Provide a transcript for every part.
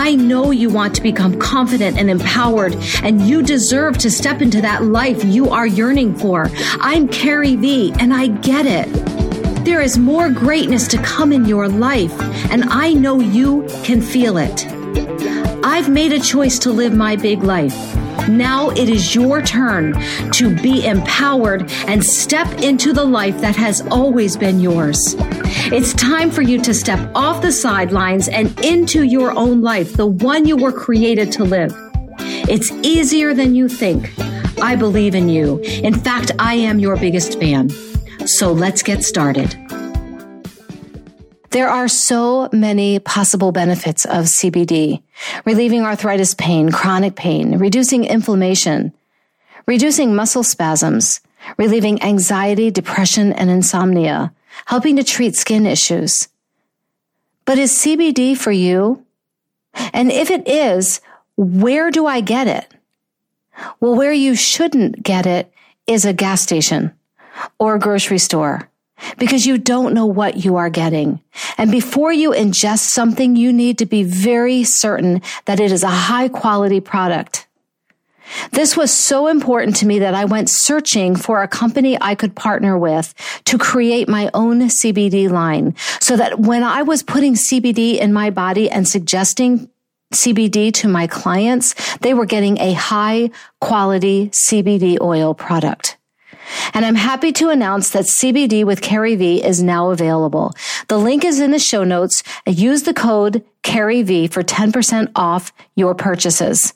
I know you want to become confident and empowered, and you deserve to step into that life you are yearning for. I'm Carrie V, and I get it. There is more greatness to come in your life, and I know you can feel it. I've made a choice to live my big life. Now it is your turn to be empowered and step into the life that has always been yours. It's time for you to step off the sidelines and into your own life, the one you were created to live. It's easier than you think. I believe in you. In fact, I am your biggest fan. So let's get started. There are so many possible benefits of CBD. Relieving arthritis pain, chronic pain, reducing inflammation, reducing muscle spasms, relieving anxiety, depression, and insomnia, helping to treat skin issues. But is CBD for you? And if it is, where do I get it? Well, where you shouldn't get it is a gas station or a grocery store because you don't know what you are getting. And before you ingest something, you need to be very certain that it is a high quality product. This was so important to me that I went searching for a company I could partner with to create my own CBD line so that when I was putting CBD in my body and suggesting CBD to my clients, they were getting a high quality CBD oil product. And I'm happy to announce that CBD with Carrie V is now available. The link is in the show notes. Use the code Carrie V for 10% off your purchases.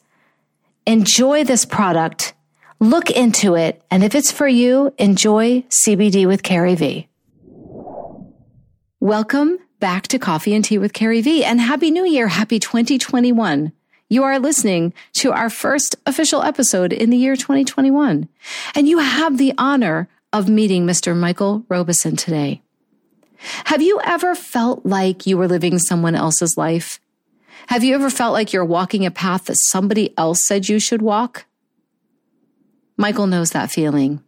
Enjoy this product. Look into it. And if it's for you, enjoy CBD with Carrie V. Welcome back to Coffee and Tea with Carrie V and Happy New Year. Happy 2021. You are listening to our first official episode in the year 2021. And you have the honor of meeting Mr. Michael Robeson today. Have you ever felt like you were living someone else's life? Have you ever felt like you're walking a path that somebody else said you should walk? Michael knows that feeling.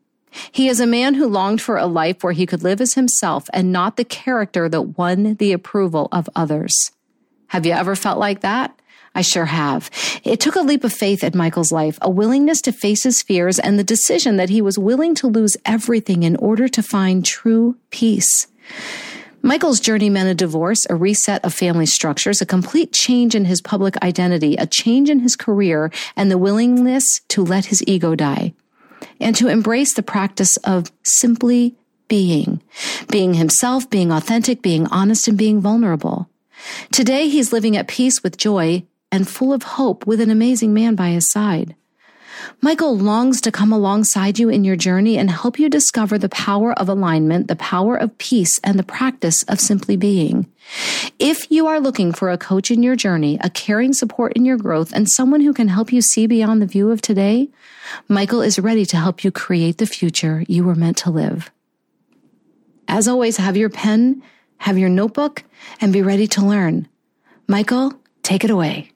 He is a man who longed for a life where he could live as himself and not the character that won the approval of others. Have you ever felt like that? I sure have. It took a leap of faith in Michael's life, a willingness to face his fears, and the decision that he was willing to lose everything in order to find true peace. Michael's journey meant a divorce, a reset of family structures, a complete change in his public identity, a change in his career, and the willingness to let his ego die, and to embrace the practice of simply being, being himself, being authentic, being honest, and being vulnerable. Today, he's living at peace with joy and full of hope with an amazing man by his side. Michael longs to come alongside you in your journey and help you discover the power of alignment, the power of peace, and the practice of simply being. If you are looking for a coach in your journey, a caring support in your growth, and someone who can help you see beyond the view of today, Michael is ready to help you create the future you were meant to live. As always, have your pen, have your notebook, and be ready to learn. Michael, take it away.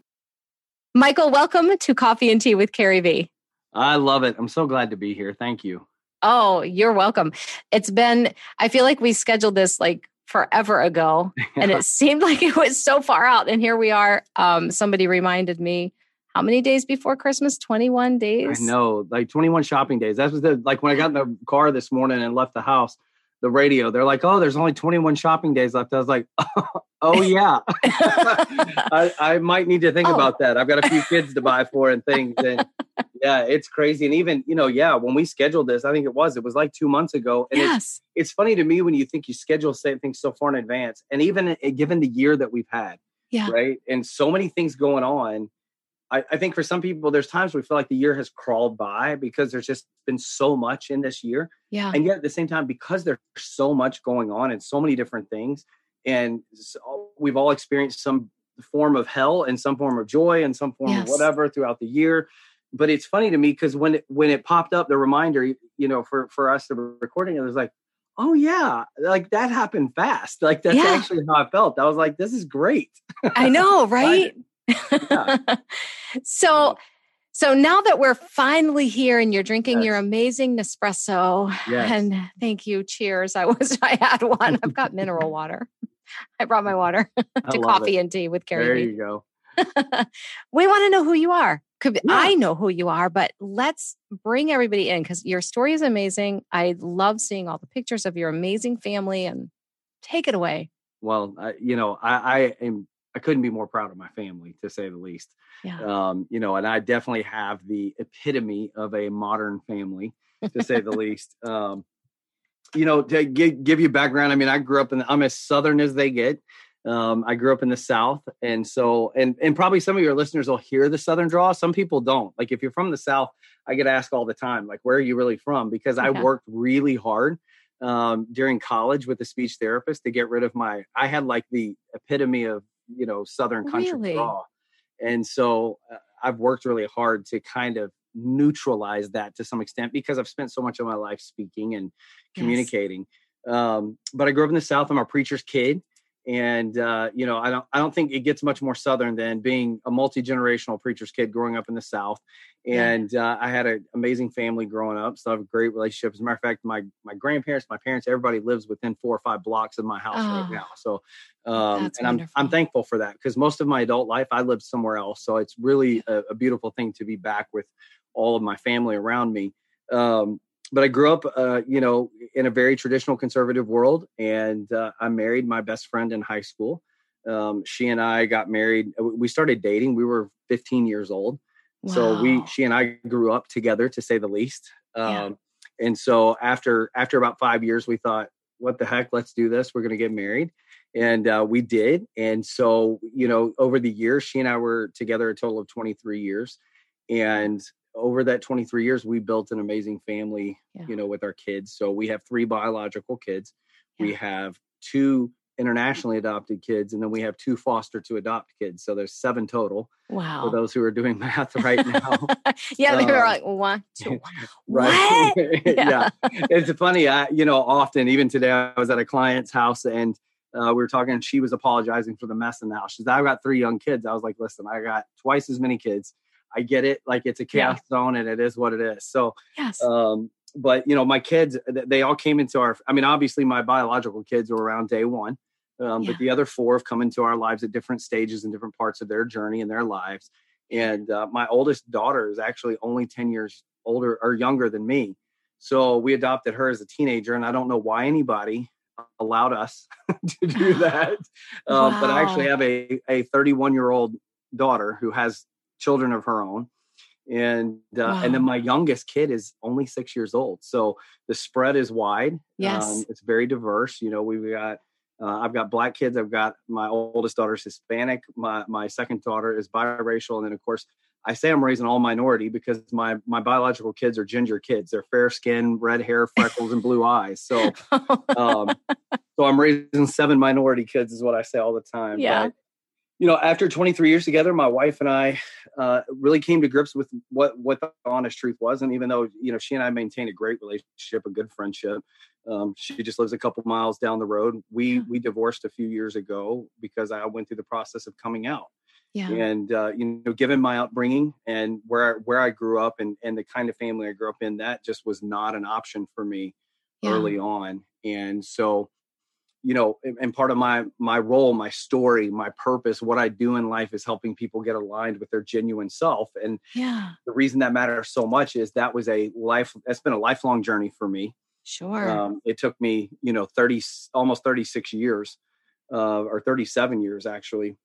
Michael, welcome to Coffee and Tea with Carrie V. I love it. I'm so glad to be here. Thank you. Oh, you're welcome. It's been, I feel like we scheduled this like forever ago and it seemed like it was so far out. And here we are. Um, somebody reminded me how many days before Christmas? 21 days? I know, like 21 shopping days. That was the, like when I got in the car this morning and left the house, the radio. They're like, "Oh, there's only 21 shopping days left." I was like, "Oh, yeah, I, I, might need to think oh. about that. I've got a few kids to buy for and things." And yeah, it's crazy. And even you know, yeah, when we scheduled this, I think it was it was like two months ago. And yes. it's, it's funny to me when you think you schedule things so far in advance, and even eh, given the year that we've had, yeah, right, and so many things going on I, I, think for some people, there's times we feel like the year has crawled by because there's just been so much in this year. Yeah. And yet at the same time, because there's so much going on and so many different things, and so we've all experienced some form of hell and some form of joy and some form yes. of whatever throughout the year. but it's funny to me because when it, when it popped up, the reminder, you know, for for us, the recording, it was like, oh yeah, like that happened fast. Like that's yeah. actually how I felt. I was like, this is great. I know, right? so mm. so now that we're finally here and you're drinking yes. your amazing Nespresso, yes. and thank you, cheers. I was I had one. I've got mineral water. I brought my water to coffee it. and tea with Carrie. There you go. we want to know who you are. Yeah. I know who you are, but let's bring everybody in because your story is amazing. I love seeing all the pictures of your amazing family and take it away. Well, I, you know, I, I am I couldn't be more proud of my family, to say the least. Yeah. Um, you know, and I definitely have the epitome of a modern family, to say the least. Um, you know, to give, give you background, I mean, I grew up in, I'm as Southern as they get. Um, I grew up in the South. And so, and, and probably some of your listeners will hear the Southern draw. Some people don't. Like if you're from the South, I get asked all the time, like, where are you really from? Because I worked really hard um, during college with a speech therapist to get rid of my, I had like the epitome of, you know, Southern country really? draw. And so uh, I've worked really hard to kind of neutralize that to some extent because I've spent so much of my life speaking and communicating. Yes. Um, but I grew up in the South. I'm a preacher's kid. And uh, you know, I don't I don't think it gets much more southern than being a multi-generational preacher's kid growing up in the South. And uh, I had an amazing family growing up. So I have a great relationship. As a matter of fact, my my grandparents, my parents, everybody lives within four or five blocks of my house oh, right now. So um, and I'm I'm thankful for that because most of my adult life I lived somewhere else. So it's really a, a beautiful thing to be back with all of my family around me. Um, but I grew up, uh, you know, in a very traditional conservative world, and uh, I married my best friend in high school. Um, she and I got married. Uh, we started dating. We were 15 years old, wow. so we, she and I, grew up together, to say the least. Um, yeah. And so after after about five years, we thought, "What the heck? Let's do this. We're going to get married." And uh, we did. And so, you know, over the years, she and I were together a total of 23 years. And over that 23 years we built an amazing family yeah. you know with our kids. So we have three biological kids. Yeah. we have two internationally adopted kids and then we have two foster to adopt kids. So there's seven total wow. for those who are doing math right now. Yeah they were um, like one two right. Yeah. yeah. it's funny i you know often even today i was at a client's house and uh, we were talking and she was apologizing for the mess in the house. She's i've got three young kids. I was like listen i got twice as many kids I get it. Like it's a chaos yeah. zone and it is what it is. So, yes. Um, but you know, my kids, they all came into our, I mean, obviously my biological kids were around day one. Um, yeah. but the other four have come into our lives at different stages and different parts of their journey and their lives. And uh, my oldest daughter is actually only 10 years older or younger than me. So we adopted her as a teenager, and I don't know why anybody allowed us to do that. wow. Um, but I actually have a, a 31 year old daughter who has children of her own. And uh, wow. and then my youngest kid is only six years old. So the spread is wide. Yes. um, it's very diverse. You know we've got uh, i've got black kids. I've got my oldest daughter's hispanic. My my second daughter is biracial. And then of course i say i'm raising all minority because my my biological kids are ginger kids. They're fair skin red hair freckles and blue eyes. So um so i'm raising seven minority kids is what i say all the time. Yeah. But, you know, after 23 years together, my wife and I uh, really came to grips with what what the honest truth was. And even though you know she and I maintained a great relationship, a good friendship, um, she just lives a couple miles down the road. We we divorced a few years ago because I went through the process of coming out. Yeah. And uh, you know, given my upbringing and where I, where I grew up and and the kind of family I grew up in, that just was not an option for me yeah. early on. And so you know and part of my my role my story my purpose what i do in life is helping people get aligned with their genuine self. And yeah. the reason that matters so much is that was a life that's been a lifelong journey for me. Sure. Um, it took me you know 30 almost 36 years uh, or 37 years actually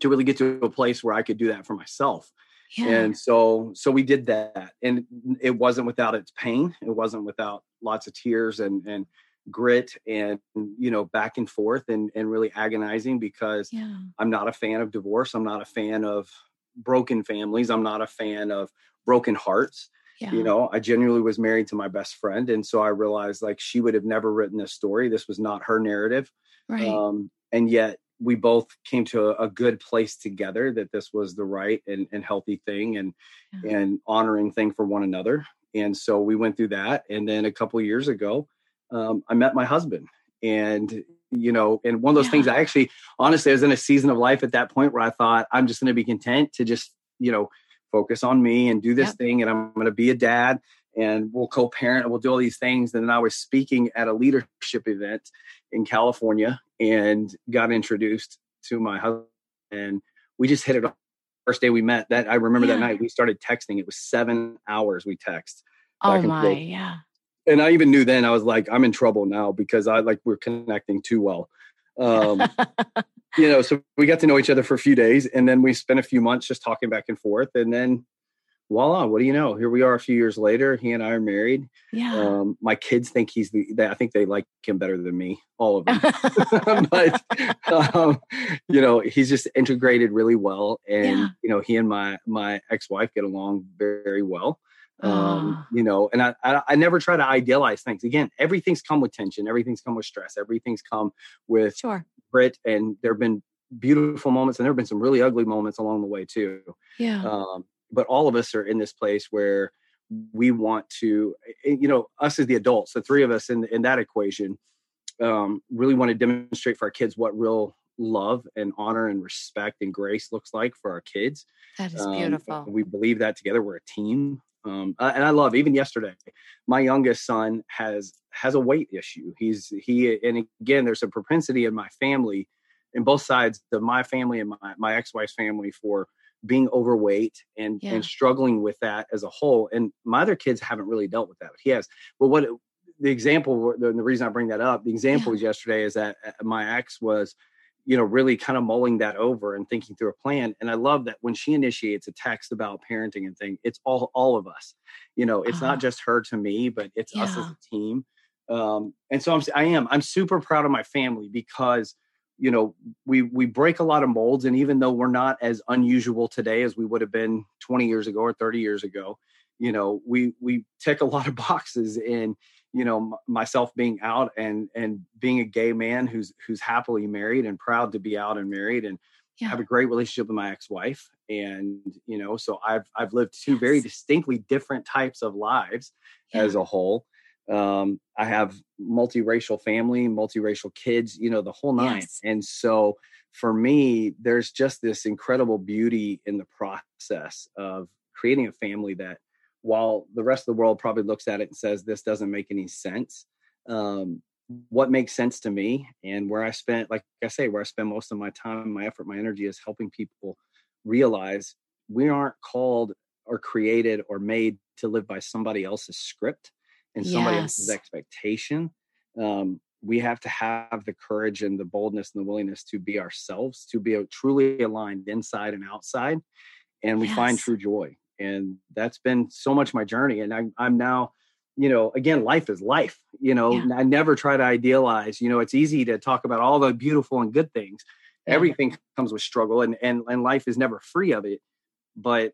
to really get to a place where i could do that for myself. Yeah. and so so we did that. And it wasn't without its pain. It wasn't without lots of tears and and grit and you know back and forth and and really agonizing because yeah. I'm not a fan of divorce. I'm not a fan of broken families. I'm not a fan of broken hearts. Yeah. You know, I genuinely was married to my best friend, and so I realized like she would have never written this story. This was not her narrative, right? Um, and yet we both came to a, a, good place together that this was the right and, and healthy thing and yeah. and honoring thing for one another and so we went through that and then a couple years ago um, i met my husband and you know and one of those yeah. things i actually honestly i was in a season of life at that point where i thought i'm just going to be content to just you know focus on me and do this yep. thing and i'm going to be a dad and we'll co-parent and we'll do all these things and then i was speaking at a leadership event in california and got introduced to my husband and we just hit it off first day we met that i remember yeah. that night we started texting it was seven hours we text oh my forth. yeah and i even knew then i was like i'm in trouble now because i like we're connecting too well um you know so we got to know each other for a few days and then we spent a few months just talking back and forth and then voila, what do you know? Here we are a few years later. He and I are married. Yeah. Um, my kids think he's the, they, I think they like him better than me, all of them. but, um, you know, he's just integrated really well. And, yeah. you know, he and my, my ex-wife get along very well. Um, you know, and I, I, I never try to idealize things. Again, everything's come with tension. Everything's come with stress. Everything's come with sure. grit. And there have been beautiful moments and there have been some really ugly moments along the way too. Yeah. Um, but all of us are in this place where we want to eh, you know us as the adults the three of us in in that equation um, really want to demonstrate for our kids what real love and honor and respect and grace looks like for our kids that is um, beautiful we believe that together we're a team um, and i love even yesterday my youngest son has has a weight issue he's he and again there's a propensity in my family in both sides of my family and my, my ex-wife's family for being overweight and yeah. and struggling with that as a whole. And my other kids haven't really dealt with that. But he has. But what the example, the, the reason I bring that up, the example yeah. was yesterday is that uh, my ex was, you know, really kind of mulling that over and thinking through a plan. And I love that when she initiates a text about parenting and thing, it's all all of us. You know, it's uh, not uh-huh. just her to me, but it's yeah. us as a team. Um, and so I'm, I am, I'm super proud of my family because you know we we break a lot of molds and even though we're not as unusual today as we would have been 20 years ago or 30 years ago you know we we tick a lot of boxes in you know m- myself being out and and being a gay man who's who's happily married and proud to be out and married and yeah. have a great relationship with my ex-wife and you know so i've i've lived two yes. very distinctly different types of lives yeah. as a whole um, I have multiracial family, multiracial kids, you know, the whole nine. Yes. And so for me, there's just this incredible beauty in the process of creating a family that while the rest of the world probably looks at it and says this doesn't make any sense, um, what makes sense to me and where I spent, like I say, where I spend most of my time, my effort, my energy is helping people realize we aren't called or created or made to live by somebody else's script and somebody yes. else's expectation. Um, we have to have the courage and the boldness and the willingness to be ourselves, to be truly aligned inside and outside, and we yes. find true joy. And that's been so much my journey. And I, I'm now, you know, again, life is life. You know, yeah. I never try to idealize. You know, it's easy to talk about all the beautiful and good things. Yeah. Everything comes with struggle, and and and life is never free of it. But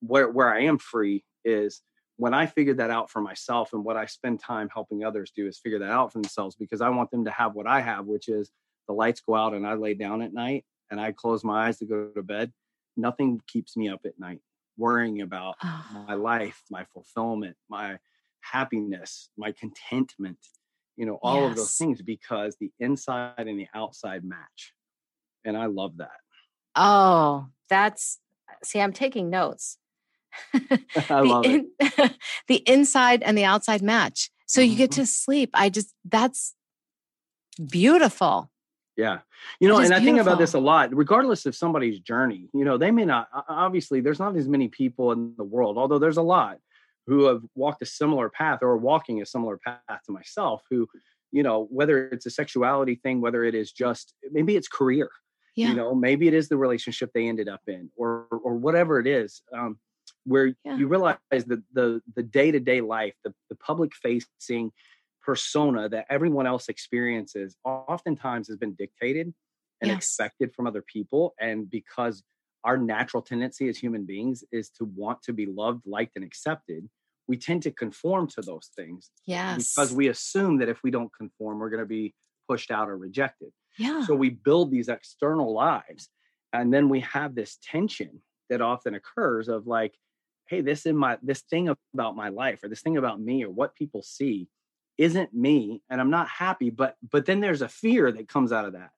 where where I am free is when I figured that out for myself and what I spend time helping others do is figure that out for themselves because I want them to have what I have, which is the lights go out and I lay down at night and I close my eyes to go to bed. Nothing keeps me up at night worrying about oh. my life, my fulfillment, my happiness, my contentment, you know, all yes. of those things because the inside and the outside match. And I love that. Oh, that's see, I'm taking notes I love in, it. the inside and the outside match. So you get mm-hmm. to sleep. I just, that's beautiful. Yeah. You know, and I think about this a lot, regardless of somebody's journey, you know, they may not, obviously, there's not as many people in the world, although there's a lot who have walked a similar path or are walking a similar path to myself who, you know, whether it's a sexuality thing, whether it is just, maybe it's career, yeah. you know, maybe it is the relationship they ended up in or, or whatever it is. Um, where yeah. you realize that the the day-to-day life the, the public facing persona that everyone else experiences oftentimes has been dictated and yes. expected from other people and because our natural tendency as human beings is to want to be loved liked and accepted we tend to conform to those things yes because we assume that if we don't conform we're going to be pushed out or rejected Yeah. So we build these external lives. And then we have this tension that often occurs of like, hey, this in my this thing about my life or this thing about me or what people see isn't me and I'm not happy. But but then there's a fear that comes out of that.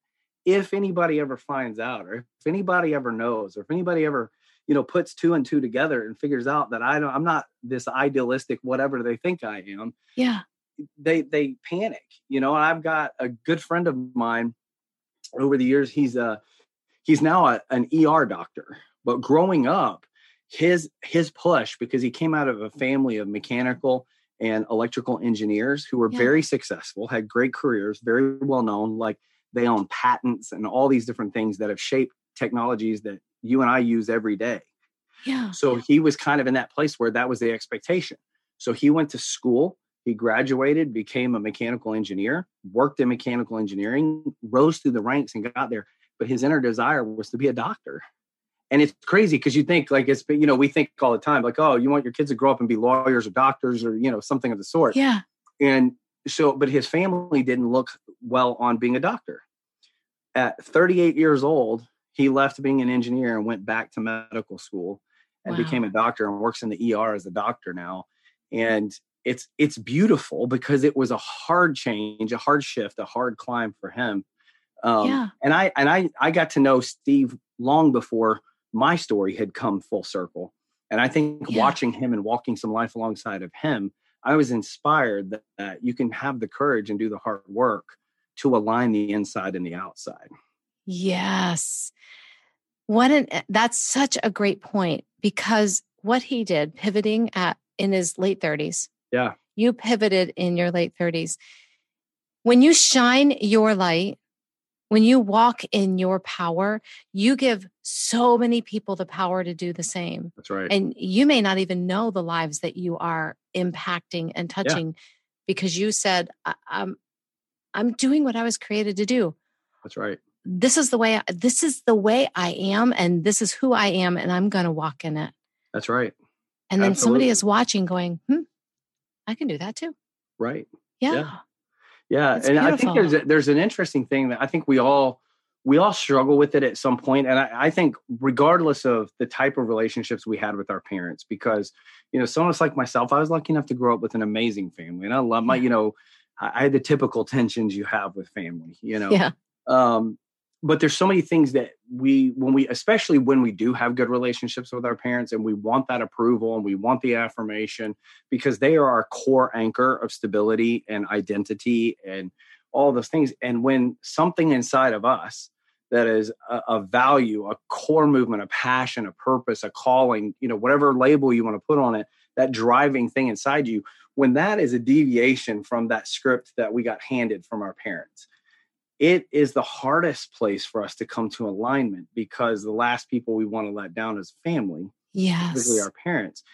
If anybody ever finds out, or if anybody ever knows, or if anybody ever, you know, puts two and two together and figures out that I don't I'm not this idealistic whatever they think I am. Yeah. They they panic, you know. I've got a good friend of mine over the years, he's a he's now a, an ER doctor. But growing up, his his push because he came out of a family of mechanical and electrical engineers who were yeah. very successful, had great careers, very well known. Like they own patents and all these different things that have shaped technologies that you and I use every day. Yeah. So he was kind of in that place where that was the expectation. So he went to school, he graduated, became a mechanical engineer, worked in mechanical engineering, rose through the ranks and got there. But his inner desire was to be a doctor and it's crazy because you think like it's you know we think all the time like oh you want your kids to grow up and be lawyers or doctors or you know something of the sort. Yeah. And so but his family didn't look well on being a doctor. At 38 years old he left being an engineer and went back to medical school and wow. became a doctor and works in the ER as a doctor now. And it's it's beautiful because it was a hard change a hard shift a hard climb for him. Um, yeah. and I and I I got to know Steve long before my story had come full circle. And I think yeah. watching him and walking some life alongside of him, I was inspired that, that you can have the courage and do the hard work to align the inside and the outside. Yes. What an eh, that's such a great point because what he did pivoting at in his late 30s. Yeah. You pivoted in your late 30s. When you shine your light, when you walk in your power, you give so many people the power to do the same. That's right. And you may not even know the lives that you are impacting and touching yeah. because you said, I'm, I'm doing what I was created to do. That's right. This is the way, I, this is the way I am, and this is who I am, and I'm going to walk in it. That's right. And then Absolutely. somebody is watching going, hmm, I can do that too. Right. yeah. yeah. Yeah, it's and beautiful. I think there's a, there's an interesting thing that I think we all we all struggle with it at some point, and I, I, think regardless of the type of relationships we had with our parents, because you know, someone like myself, I was lucky enough to grow up with an amazing family, and I love my, you know, I had the typical tensions you have with family, you know. Yeah. Um, but there's so many things that we when we especially when we do have good relationships with our parents and we want that approval and we want the affirmation because they are our core anchor of stability and identity and all those things. And when something inside of us that is a, a value a core movement a passion a purpose a calling you know whatever label you want to put on it that driving thing inside you when that is a deviation from that script that we got handed from our parents it is the hardest place for us to come to alignment because the last people we want to let down is family, yes. particularly our parents.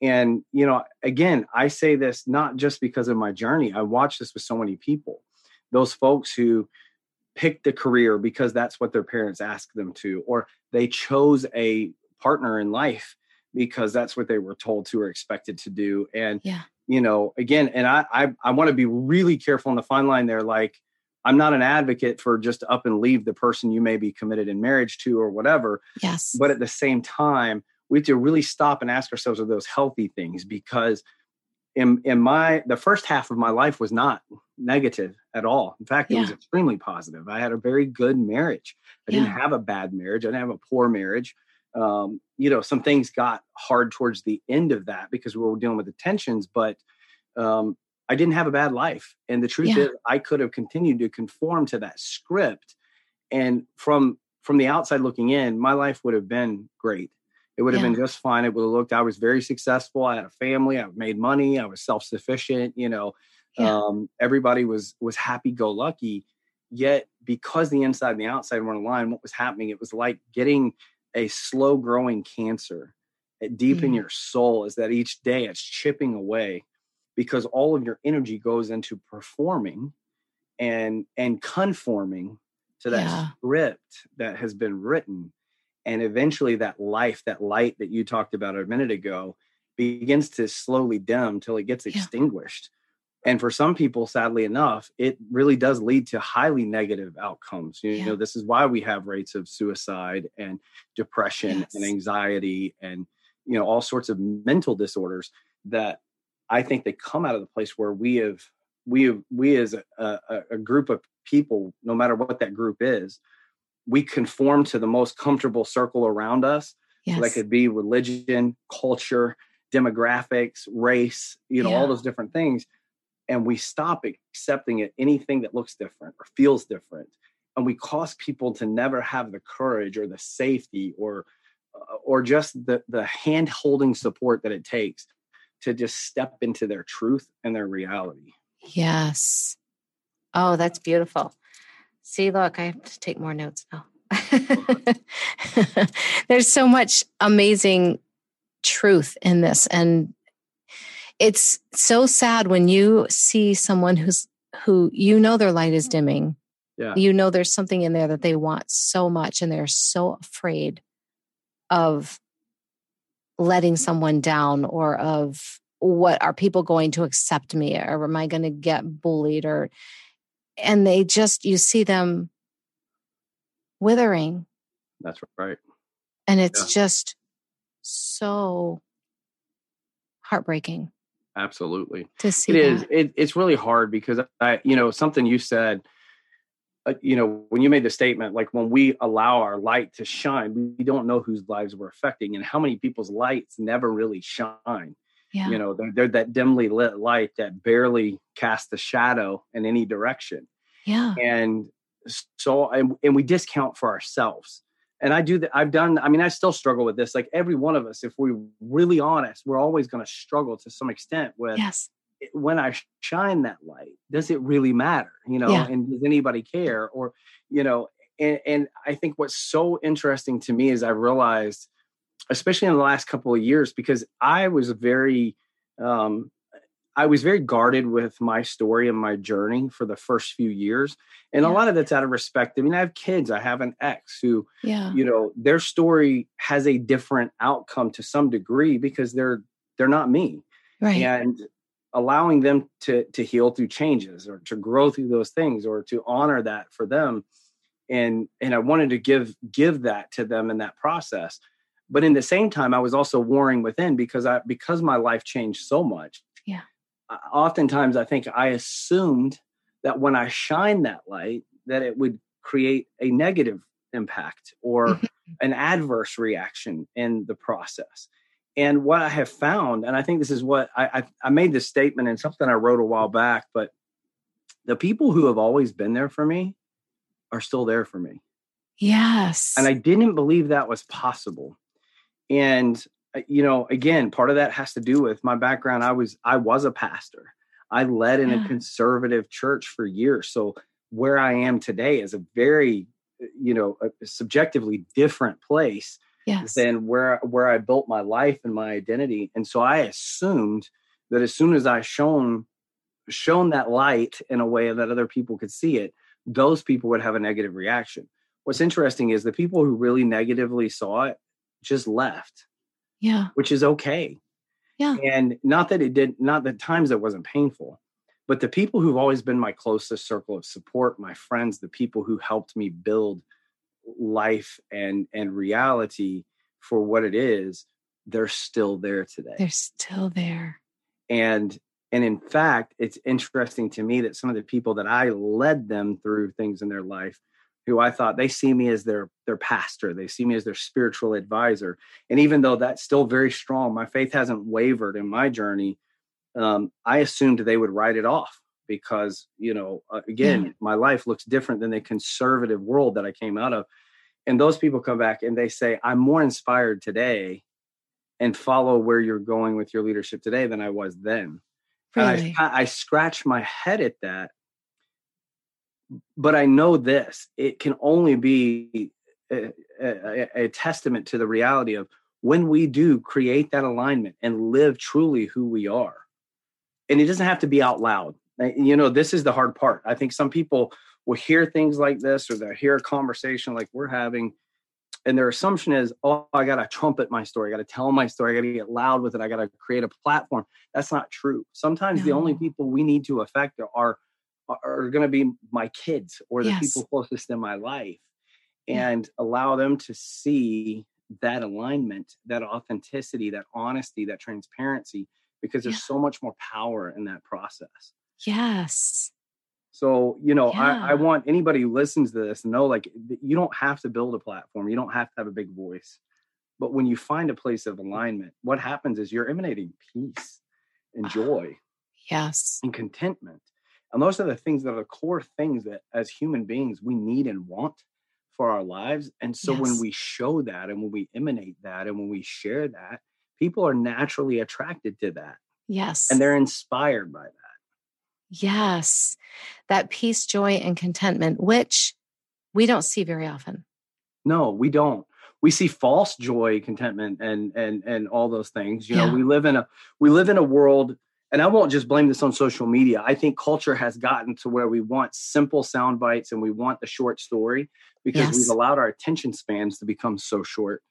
And, you know, again, I say this not just because of my journey. I watch this with so many people. Those folks who picked a career because that's what their parents asked them to, or they chose a partner in life because that's what they were told to or expected to do. And, yeah. you know, again, and I, I, I want to be really careful on the fine line there. Like, I'm not an advocate for just up and leave the person you may be committed in marriage to or whatever. Yes. But at the same time, we have to really stop and ask ourselves are those healthy things because in in my the first half of my life was not negative at all. In fact, it yeah. was extremely positive. I had a very good marriage. I yeah. didn't have a bad marriage. I didn't have a poor marriage. Um, you know, some things got hard towards the end of that because we were dealing with the tensions, but um, I didn't have a bad life. And the truth yeah. is I could have continued to conform to that script. And from from the outside looking in, my life would have been great. It would have yeah. been just fine. It would have looked, I was very successful. I had a family, I made money, I was self-sufficient, you know. Yeah. Um, everybody was was happy go lucky. Yet because the inside and the outside were aligned, what was happening? It was like getting a slow growing cancer deep mm. in your soul is that each day it's chipping away because all of your energy goes into performing and and conforming to that yeah. script that has been written and eventually that life that light that you talked about a minute ago begins to slowly dim till it gets yeah. extinguished and for some people sadly enough it really does lead to highly negative outcomes you yeah. know this is why we have rates of suicide and depression yes. and anxiety and you know all sorts of mental disorders that i think they come out of the place where we have we have we as a, a, group of people no matter what that group is we conform to the most comfortable circle around us yes. so that could be religion culture demographics race you know yeah. all those different things and we stop accepting it anything that looks different or feels different and we cause people to never have the courage or the safety or uh, or just the the hand holding support that it takes to just step into their truth and their reality yes oh that's beautiful see look i have to take more notes now there's so much amazing truth in this and it's so sad when you see someone who's who you know their light is dimming. Yeah. You know there's something in there that they want so much and they're so afraid of letting someone down or of what are people going to accept me or am I going to get bullied or and they just you see them withering. That's right. And it's yeah. just so heartbreaking absolutely to see it is it, it's really hard because i you know something you said Uh, you know when you made the statement like when we allow our light to shine we don't know whose lives we're affecting and how many people's lights never really shine yeah. you know they're, they're that dimly lit light that barely casts a shadow in any direction yeah and so and, and we discount for ourselves and I do that. I've done, I mean, I still struggle with this. Like every one of us, if we're really honest, we're always going to struggle to some extent with yes. When I shine that light, does it really matter? You know, yeah. and does anybody care? Or, you know, and, and I think what's so interesting to me is I realized, especially in the last couple of years, because I was very, um, I was very guarded with my story and my journey for the first few years. And yeah. a lot of that's out of respect. I mean, I have kids, I have an ex who, yeah. you know, their story has a different outcome to some degree because they're they're not me. Right. And allowing them to to heal through changes or to grow through those things or to honor that for them. And and I wanted to give give that to them in that process. But in the same time, I was also warring within because I because my life changed so much. Yeah oftentimes I think I assumed that when I shine that light, that it would create a negative impact or mm-hmm. an adverse reaction in the process. And what I have found, and I think this is what I, I, I made this statement in something I wrote a while back, but the people who have always been there for me are still there for me. Yes. And I didn't believe that was possible. And uh, you know, again, part of that has to do with my background. I was I was a pastor. I led in yeah. a conservative church for years. So where I am today is a very, uh, you know, a subjectively different place yes. than where where I built my life and my identity. And so I assumed that as soon as I shown shown that light in a way that other people could see it, those people would have a negative reaction. What's interesting is the people who really negatively saw it just left yeah. Which is okay. Yeah. And not that it did, not that times it wasn't painful, but the people who've always been my closest circle of support, my friends, the people who helped me build life and and reality for what it is, they're still there today. They're still there. And and in fact, it's interesting to me that some of the people that I led them through things in their life who I thought they see me as their their pastor, they see me as their spiritual advisor. And even though that's still very strong, my faith hasn't wavered in my journey. Um, I assumed they would write it off because you know, uh, again, yeah. my life looks different than the conservative world that I came out of. And those people come back and they say, "I'm more inspired today." And follow where you're going with your leadership today than I was then. Really? I, I scratch my head at that but I know this: it can only be a, a, a, testament to the reality of when we do create that alignment and live truly who we are. And it doesn't have to be out loud. You know, this is the hard part. I think some people will hear things like this or they'll hear a conversation like we're having, and their assumption is, oh, I got to trumpet my story. I got to tell my story. I got to get loud with it. I got to create a platform. That's not true. Sometimes no. the only people we need to affect are are going to be my kids or the yes. people closest in my life, and yeah. allow them to see that alignment, that authenticity, that honesty, that transparency, because there's yeah. so much more power in that process. Yes. So, you know, yeah. I, I want anybody who listens to this to know like you don't have to build a platform, you don't have to have a big voice. But when you find a place of alignment, what happens is you're emanating peace and ah, joy. yes. And contentment. And those are the things that are the core things that as human beings we need and want for our lives. And so yes. when we show that and when we emanate that and when we share that, people are naturally attracted to that. Yes. And they're inspired by that. Yes. That peace, joy, and contentment, which we don't see very often. No, we don't. We see false joy, contentment, and and and all those things. You yeah. know, we live in a we live in a world, and I won't just blame this on social media. I think culture has gotten to where we want simple sound bites and we want the short story because yes. we've allowed our attention spans to become so short.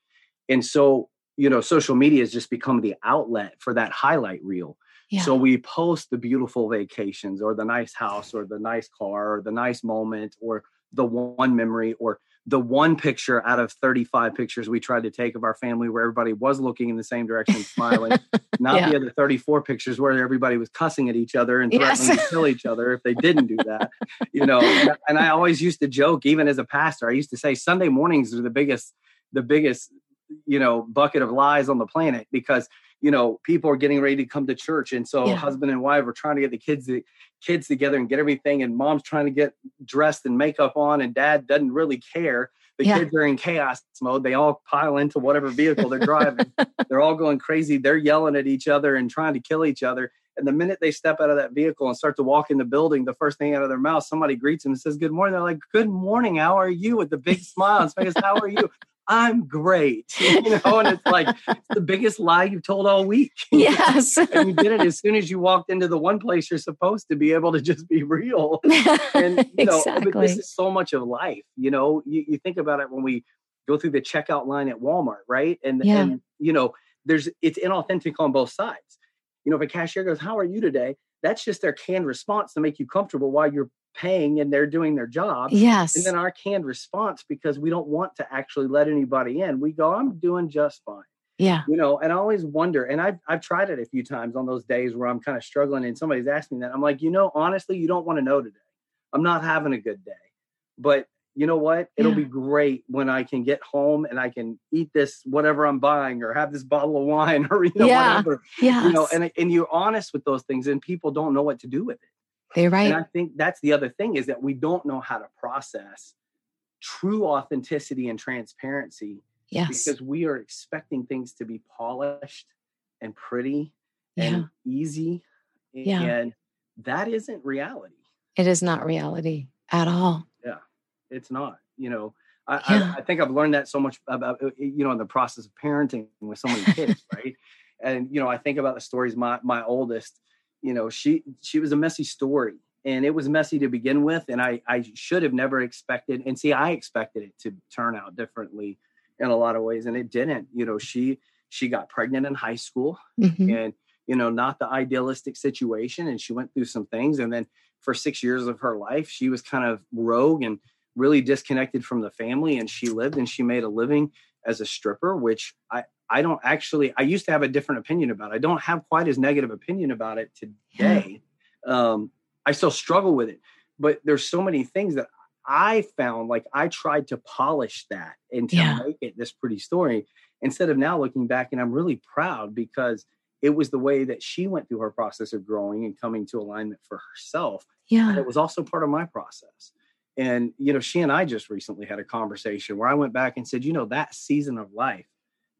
And so, you know, social media has just become the outlet for that highlight reel. Yeah. So we post the beautiful vacations or the nice house or the nice car or the nice moment or the one memory or the one picture out of 35 pictures we tried to take of our family where everybody was looking in the same direction smiling not yeah. the other 34 pictures where everybody was cussing at each other and threatening yes. to kill each other if they didn't do that you know and i always used to joke even as a pastor i used to say sunday mornings are the biggest the biggest you know bucket of lies on the planet because you know people are getting ready to come to church and so yeah. husband and wife are trying to get the kids the kids together and get everything and mom's trying to get dressed and makeup on and dad doesn't really care the yeah. kids are in chaos mode they all pile into whatever vehicle they're driving they're all going crazy they're yelling at each other and trying to kill each other and the minute they step out of that vehicle and start to walk in the building, the first thing out of their mouth, somebody greets them and says, Good morning. They're like, Good morning. How are you? With the big smile and face, How are you? I'm great. You know, and it's like it's the biggest lie you've told all week. Yes. and you did it as soon as you walked into the one place you're supposed to be able to just be real. And you know, exactly. but this is so much of life. You know, you, you think about it when we go through the checkout line at Walmart, right? And yeah. and you know, there's it's inauthentic on both sides. You know, if a cashier goes, How are you today? That's just their canned response to make you comfortable while you're paying and they're doing their job. Yes. And then our canned response, because we don't want to actually let anybody in, we go, I'm doing just fine. Yeah. You know, and I always wonder, and I've I've tried it a few times on those days where I'm kind of struggling and somebody's asking me that. I'm like, you know, honestly, you don't want to know today. I'm not having a good day. But you know what? It'll yeah. be great when I can get home and I can eat this whatever I'm buying or have this bottle of wine or you know yeah. whatever. Yes. You know, and and you're honest with those things and people don't know what to do with it. They're right. And I think that's the other thing is that we don't know how to process true authenticity and transparency. Yes. Because we are expecting things to be polished and pretty and yeah. easy. Yeah. And that isn't reality. It is not reality at all. Yeah. It's not. You know, I, yeah. I, I, think I've learned that so much about, uh, you know, in the process of parenting with so many kids, right? And, you know, I think about the stories my, my oldest, you know she she was a messy story and it was messy to begin with and i i should have never expected and see i expected it to turn out differently in a lot of ways and it didn't you know she she got pregnant in high school mm-hmm. and you know not the idealistic situation and she went through some things and then for 6 years of her life she was kind of rogue and really disconnected from the family and she lived and she made a living as a stripper which i I don't actually, I used to have a different opinion about it. I don't have quite as negative opinion about it today. Um, I still struggle with it, but there's so many things that I found like I tried to polish that and to yeah. make it this pretty story instead of now looking back and I'm really proud because it was the way that she went through her process of growing and coming to alignment for herself. Yeah. And it was also part of my process. And, you know, she and I just recently had a conversation where I went back and said, you know, that season of life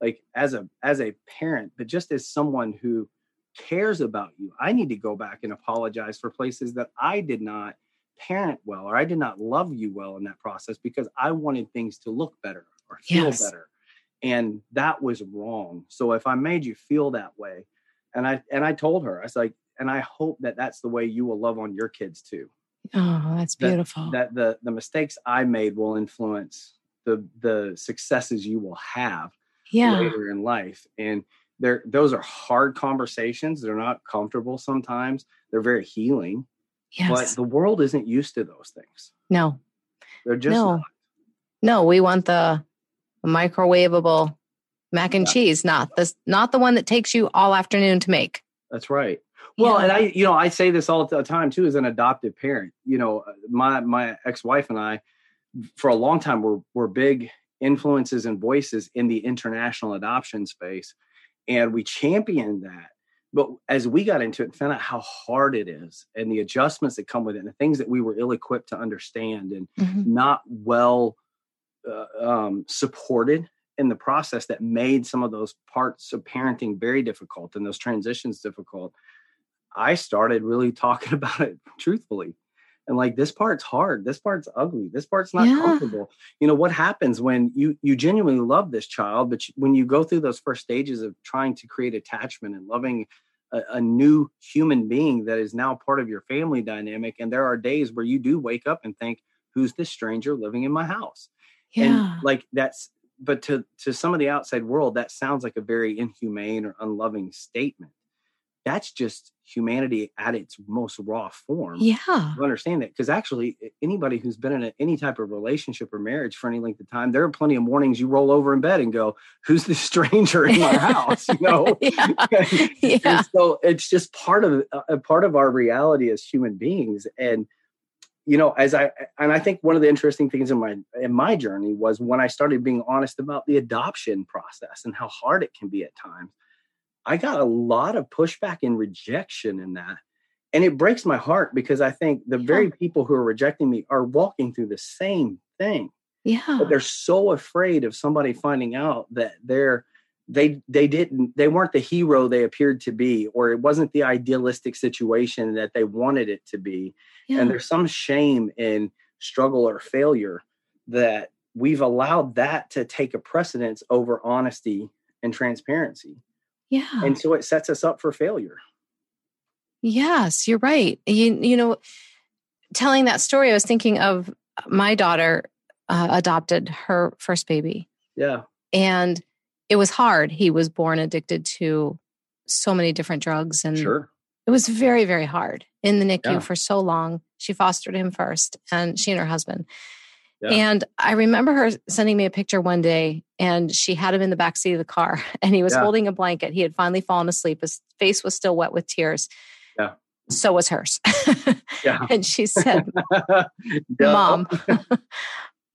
like as a as a parent but just as someone who cares about you i need to go back and apologize for places that i did not parent well or i did not love you well in that process because i wanted things to look better or feel yes. better and that was wrong. So if i made you feel that way and i and i told her i was like and i hope that that's the way you will love on your kids too. Oh that's beautiful. that, that the the mistakes i made will influence the the successes you will have Yeah. later in life and they're those are hard conversations they're not comfortable sometimes they're very healing Yes. but the world isn't used to those things No. they're just No. not. No, we want the microwavable mac and Yeah. cheese, not this not the one that takes you all afternoon to make. that's right well Yeah. and i you know i say this all the time too as an adoptive parent you know uh, my my ex-wife and i for a long time were were big influences and voices in the international adoption space and we championed that but as we got into it and found out how hard it is and the adjustments that come with it and the things that we were ill equipped to understand and Mhm. not well uh, um, supported in the process that made some of those parts of parenting very difficult and those transitions difficult i started really talking about it truthfully and like this part's hard this part's ugly this part's not Yeah. comfortable you know what happens when you you genuinely love this child but you, when you go through those first stages of trying to create attachment and loving a, a new human being that is now part of your family dynamic and there are days where you do wake up and think who's this stranger living in my house Yeah. and like that's but to to some of the outside world that sounds like a very inhumane or unloving statement that's just humanity at its most raw form yeah. you understand that because actually anybody who's been in a, any type of relationship or marriage for any length of time there are plenty of mornings you roll over in bed and go who's this stranger in my house you know yeah. and Yeah. so it's just part of uh, a part of our reality as human beings and you know as i and i think one of the interesting things in my in my journey was when i started being honest about the adoption process and how hard it can be at times i got a lot of pushback and rejection in that and it breaks my heart because i think the Yeah. very people who are rejecting me are walking through the same thing Yeah. but they're so afraid of somebody finding out that they're they they didn't they weren't the hero they appeared to be or it wasn't the idealistic situation that they wanted it to be yeah. and there's some shame in struggle or failure that we've allowed that to take a precedence over honesty and transparency yeah. and so it sets us up for failure Yes, you're right. You you know, telling that story, I was thinking of my daughter uh, adopted her first baby, yeah and it was hard. He was born addicted to so many different drugs, and sure it was very very hard in the NICU Yeah. for so long. She fostered him first, and she and her husband. Yeah. And I remember her sending me a picture one day, and she had him in the back seat of the car, and he was Yeah. holding a blanket. He had finally fallen asleep. His face was still wet with tears. Yeah. So was hers. yeah and she said, Mom,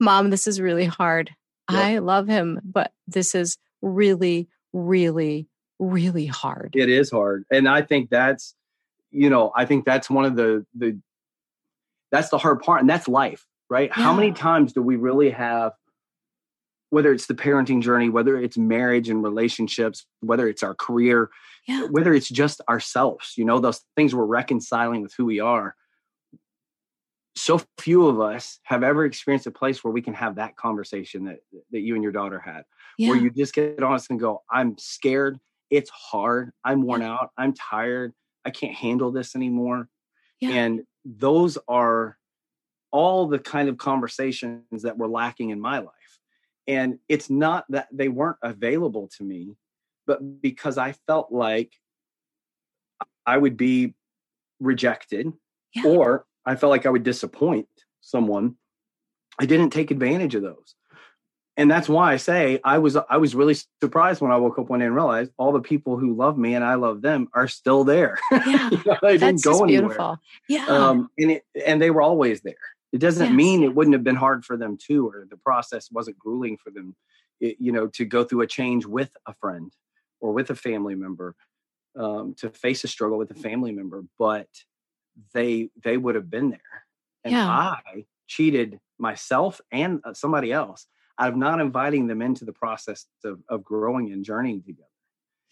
Mom, this is really hard. Yeah. I love him, but this is really, really, really hard. it is hard and i think that's you know i think that's one of the the that's the hard part and that's life right how many times do we really have whether it's the parenting journey whether it's marriage and relationships whether it's our career Yeah. whether it's just ourselves you know those things we're reconciling with who we are so few of us have ever experienced a place where we can have that conversation that that you and your daughter had Yeah. where you just get honest and go, I'm scared. It's hard. I'm worn out. I'm tired. I can't handle this anymore. Yeah. And those are all the kind of conversations that were lacking in my life. And it's not that they weren't available to me, but because I felt like I would be rejected Yeah. or I felt like I would disappoint someone. I didn't take advantage of those and that's why I say I was I was really surprised when I woke up one day and realized all the people who love me and I love them are still there. Yeah. You know, they didn't go anywhere. beautiful. Yeah. Um, and it and they were always there. It doesn't Yes. mean it wouldn't have been hard for them too, or the process wasn't grueling for them. It, you know, to go through a change with a friend or with a family member, um, to face a struggle with a family member, but they they would have been there. And Yeah. I cheated myself and uh, somebody else out of not inviting them into the process of, of growing and journeying together.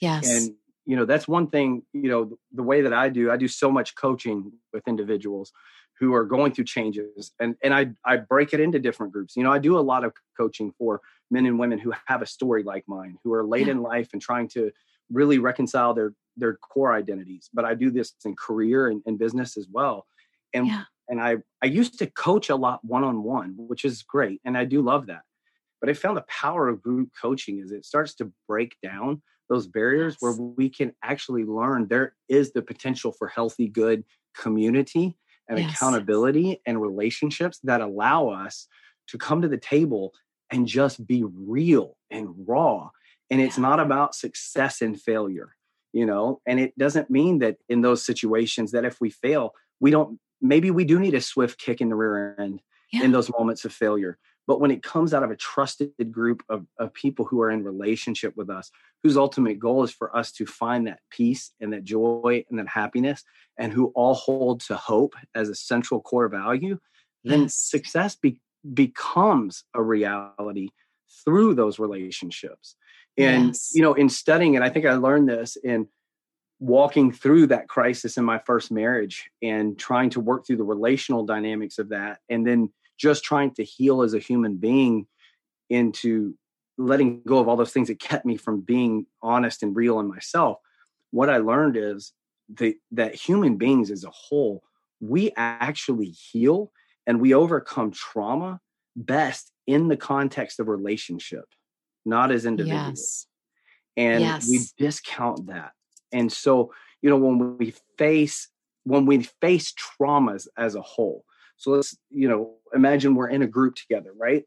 yes. And you know, that's one thing, you know, the, the way that I do, I do so much coaching with individuals who are going through changes and and I I break it into different groups. You know, I do a lot of coaching for men and women who have a story like mine, who are late Yeah. in life and trying to really reconcile their their core identities. But I do this in career and, and business as well. And Yeah. and I I used to coach a lot one on one, which is great, and I do love that. But I found the power of group coaching is it starts to break down those barriers yes. where we can actually learn there is the potential for healthy, good community and yes. accountability and relationships that allow us to come to the table and just be real and raw. And it's yeah. not about success and failure, you know, and it doesn't mean that in those situations that if we fail, we don't, maybe we do need a swift kick in the rear end yeah. in those moments of failure. But when it comes out of a trusted group of, of people who are in relationship with us, whose ultimate goal is for us to find that peace and that joy and that happiness, and who all hold to hope as a central core value, then yes. success be, becomes a reality through those relationships. And, yes. you know, in studying it, I think I learned this in walking through that crisis in my first marriage and trying to work through the relational dynamics of that. And then just trying to heal as a human being into letting go of all those things that kept me from being honest and real in myself. What I learned is the, that human beings as a whole, we actually heal and we overcome trauma best in the context of relationship, not as individuals. Yes. And yes. we discount that. And so, you know, when we face when we face traumas as a whole. So let's, you know, imagine we're in a group together, right?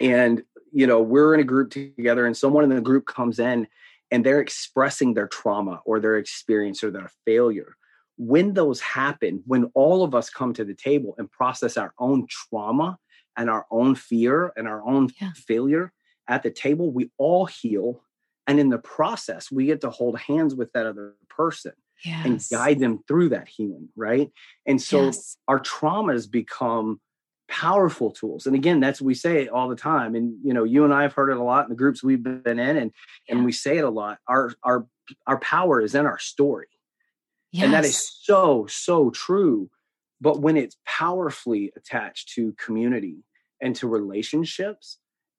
And you know, we're in a group together and someone in the group comes in and they're expressing their trauma or their experience or their failure when those happen, when all of us come to the table and process our own trauma and our own fear and our own yeah. failure at the table, we all heal. And in the process, we get to hold hands with that other person yes. and guide them through that healing, right? And so yes. our traumas become powerful tools. And again, that's we say it all the time. And you know, you and I have heard it a lot in the groups we've been in, and yeah. and we say it a lot. Our our our power is in our story Yes. And that is so, so true. But when it's powerfully attached to community and to relationships,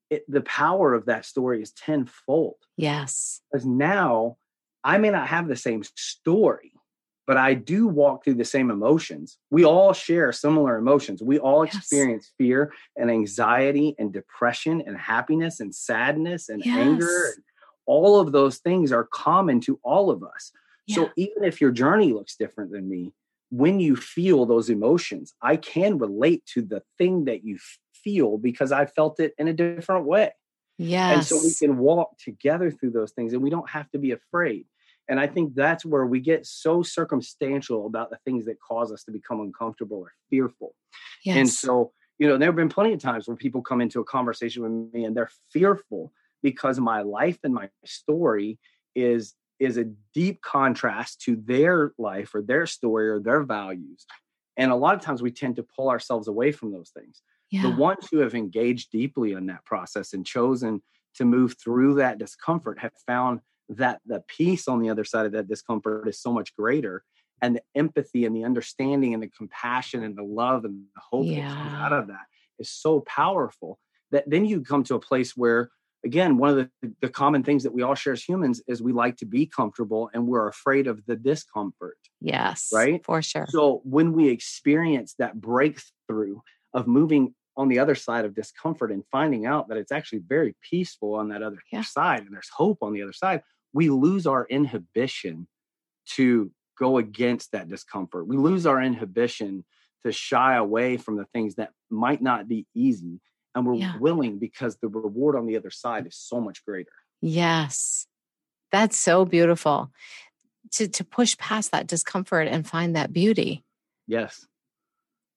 it, the power of that story is tenfold. Yes. Because now I may not have the same story, but I do walk through the same emotions. We all share similar emotions. We all yes. experience fear and anxiety and depression and happiness and sadness and yes. anger. All of those things are common to all of us. So even if your journey looks different than me, when you feel those emotions, I can relate to the thing that you feel because I felt it in a different way. Yes. And so we can walk together through those things and we don't have to be afraid. And I think that's where we get so circumstantial about the things that cause us to become uncomfortable or fearful. Yes. And so, you know, there have been plenty of times where people come into a conversation with me and they're fearful because my life and my story is is a deep contrast to their life or their story or their values. And a lot of times we tend to pull ourselves away from those things. Yeah. The ones who have engaged deeply in that process and chosen to move through that discomfort have found that the peace on the other side of that discomfort is so much greater. And the empathy and the understanding and the compassion and the love and the hope yeah. that comes out of that is so powerful that then you come to a place where again, one of the, the common things that we all share as humans is we like to be comfortable and we're afraid of the discomfort. Yes. Right? For sure. So when we experience that breakthrough of moving on the other side of discomfort and finding out that it's actually very peaceful on that other yeah. side and there's hope on the other side, we lose our inhibition to go against that discomfort. We lose our inhibition to shy away from the things that might not be easy and we're yeah. willing because the reward on the other side is so much greater. Yes. That's so beautiful. To to push past that discomfort and find that beauty. Yes.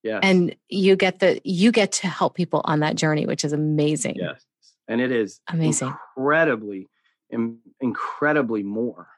Yeah. And you get the you get to help people on that journey, which is amazing. Yes. And it is amazing. Incredibly incredibly more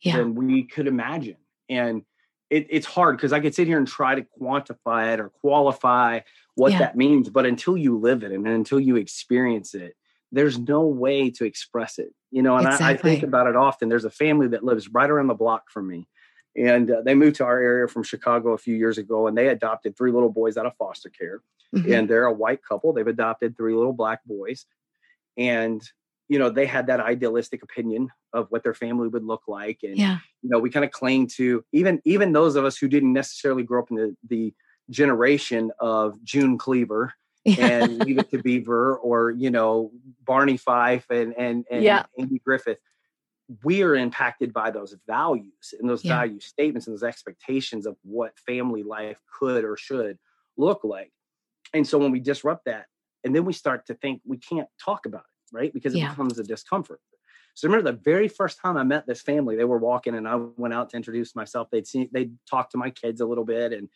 yeah. than we could imagine. And it, it's hard because I could sit here and try to quantify it or qualify what yeah. that means, but until you live it and until you experience it, there's no way to express it. You know, and exactly. I, I, think about it often. There's a family that lives right around the block from me, and uh, they moved to our area from Chicago a few years ago, and they adopted three little boys out of foster care. Mm-hmm. And they're a white couple. They've adopted three little black boys, and you know they had that idealistic opinion of what their family would look like and yeah. you know we kind of cling to even even those of us who didn't necessarily grow up in the, the generation of june cleaver Yeah. and Leave It to Beaver or you know Barney Fife and and and Yeah. Andy Griffith. We are impacted by those values and those Yeah. value statements and those expectations of what family life could or should look like. And so when we disrupt that, and then we start to think we can't talk about it, right? Because it Yeah. becomes a discomfort. So remember the very first time I met this family, they were walking and I went out to introduce myself. They'd seen, they'd talked to my kids a little bit and,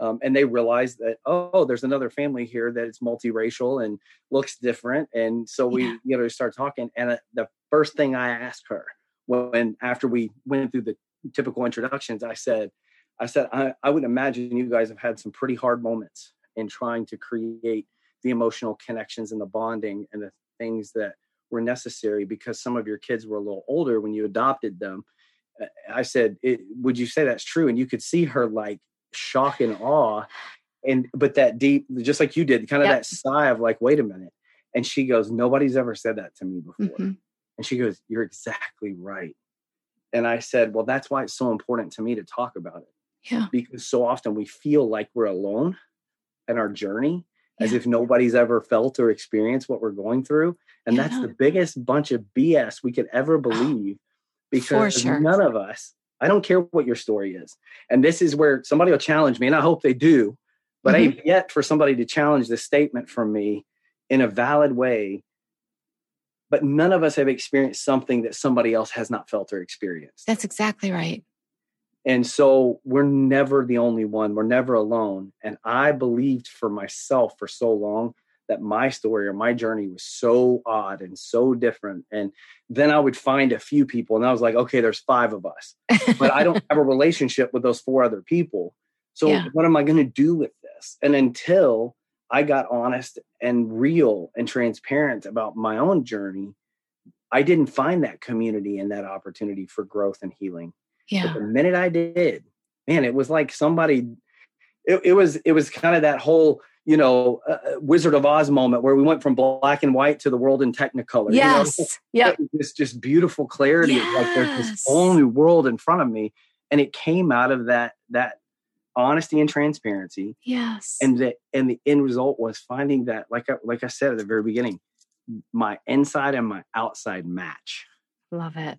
um, and they realized that, oh, there's another family here that is multiracial and looks different. And so we, Yeah. you know, start talking. And uh, the first thing I asked her when, after we went through the typical introductions, I said, I said, I, I would imagine you guys have had some pretty hard moments in trying to create the emotional connections and the bonding and the things that were necessary because some of your kids were a little older when you adopted them. Uh, I said, it, "Would you say that's true?" And you could see her like shock and awe, and but that deep, just like you did, kind of Yep. that sigh of like, "Wait a minute." And she goes, "Nobody's ever said that to me before." Mhm. And she goes, You're exactly right. And I said, Well, that's why it's so important to me to talk about it Yeah. because so often we feel like we're alone in our journey as Yeah. if nobody's ever felt or experienced what we're going through. And that's the biggest bunch of BS we could ever believe because sure. none of us, I don't care what your story is. And this is where somebody will challenge me, and I hope they do. But Mm-hmm. I've yet for somebody to challenge this statement from me in a valid way. But none of us have experienced something that somebody else has not felt or experienced. That's exactly right. And so we're never the only one. We're never alone. And I believed for myself for so long that my story or my journey was so odd and so different. And then I would find a few people and I was like, okay, there's five of us, but I don't have a relationship with those four other people. So Yeah. what am I going to do with this? And until I got honest and real and transparent about my own journey, I didn't find that community and that opportunity for growth and healing. But Yeah. the minute I did, man, it was like somebody. It, it was it was kind of that whole you know uh, uh, Wizard of Oz moment where we went from black and white to the world in Technicolor. you know? Yes. Yep. this just beautiful clarity of like there's this whole new world in front of me, and it came out of that that honesty and transparency, Yes. and the and the end result was finding that like I, like I said at the very beginning, my inside and my outside match love it.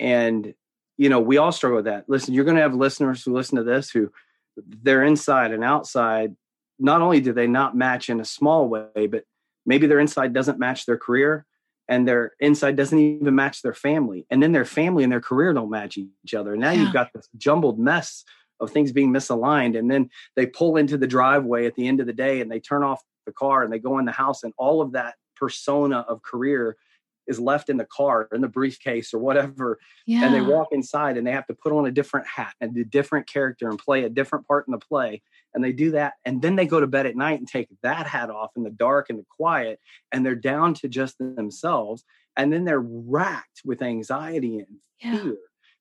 and you know we all struggle with that. Listen you're going to have listeners who listen to this who their inside and outside. Not only do they not match in a small way but maybe their inside doesn't match their career and their inside doesn't even match their family. And then their family and their career don't match each other. And now Yeah. you've got this jumbled mess of things being misaligned and then they pull into the driveway at the end of the day and they turn off the car and they go in the house and all of that persona of career is left in the car in the briefcase or whatever Yeah. and they walk inside and they have to put on a different hat and a different character and play a different part in the play and they do that and then they go to bed at night and take that hat off in the dark and the quiet and they're down to just themselves and then they're racked with anxiety and Yeah. fear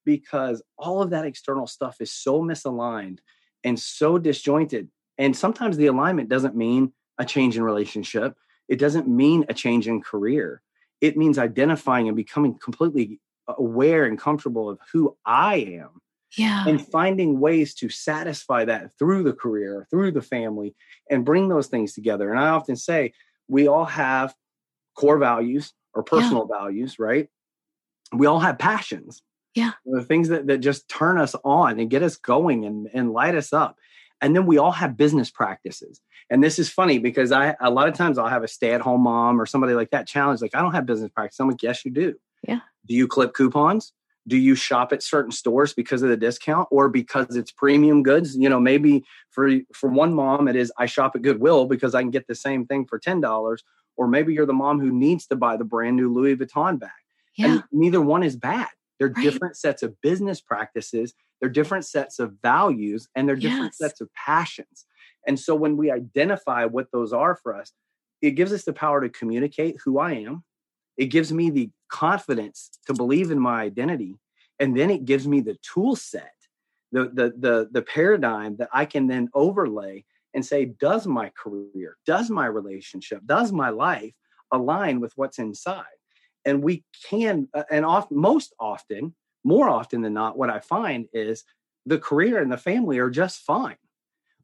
because all of that external stuff is so misaligned and so disjointed and sometimes the alignment doesn't mean a change in relationship it doesn't mean a change in career it means identifying and becoming completely aware and comfortable of who I am Yeah. and finding ways to satisfy that through the career, through the family, and bring those things together. And I often say we all have core values or personal values, right? We all have passions. Yeah. The things that, that just turn us on and get us going and, and light us up. And then we all have business practices. And this is funny because I a lot of times I'll have a stay-at-home mom or somebody like that challenge, like, I don't have business practice. I'm like, yes, you do. Yeah. Do you clip coupons? Do you shop at certain stores because of the discount or because it's premium goods? You know, maybe for for one mom it is I shop at Goodwill because I can get the same thing for ten dollars. Or maybe you're the mom who needs to buy the brand new Louis Vuitton bag. yeah. And neither one is bad. They're Right. different sets of business practices, they're different sets of values, and they're different Yes. sets of passions. And so when we identify what those are for us, it gives us the power to communicate who I am. It gives me the confidence to believe in my identity. And then it gives me the tool set, the the the, the paradigm that I can then overlay and say, does my career, does my relationship, does my life align with what's inside? and we can uh, and off most often more often than not what i find is the career and the family are just fine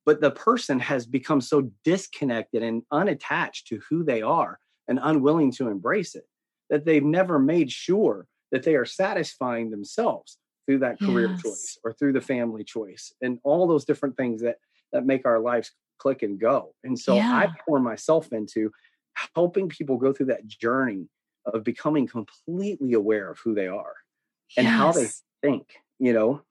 but the person has become so disconnected and unattached to who they are and unwilling to embrace it that they've never made sure that they are satisfying themselves through that career Yes. choice or through the family choice and all those different things that that make our lives click and go. And so i pour myself into helping people go through that journey of becoming completely aware of who they are and how they think you know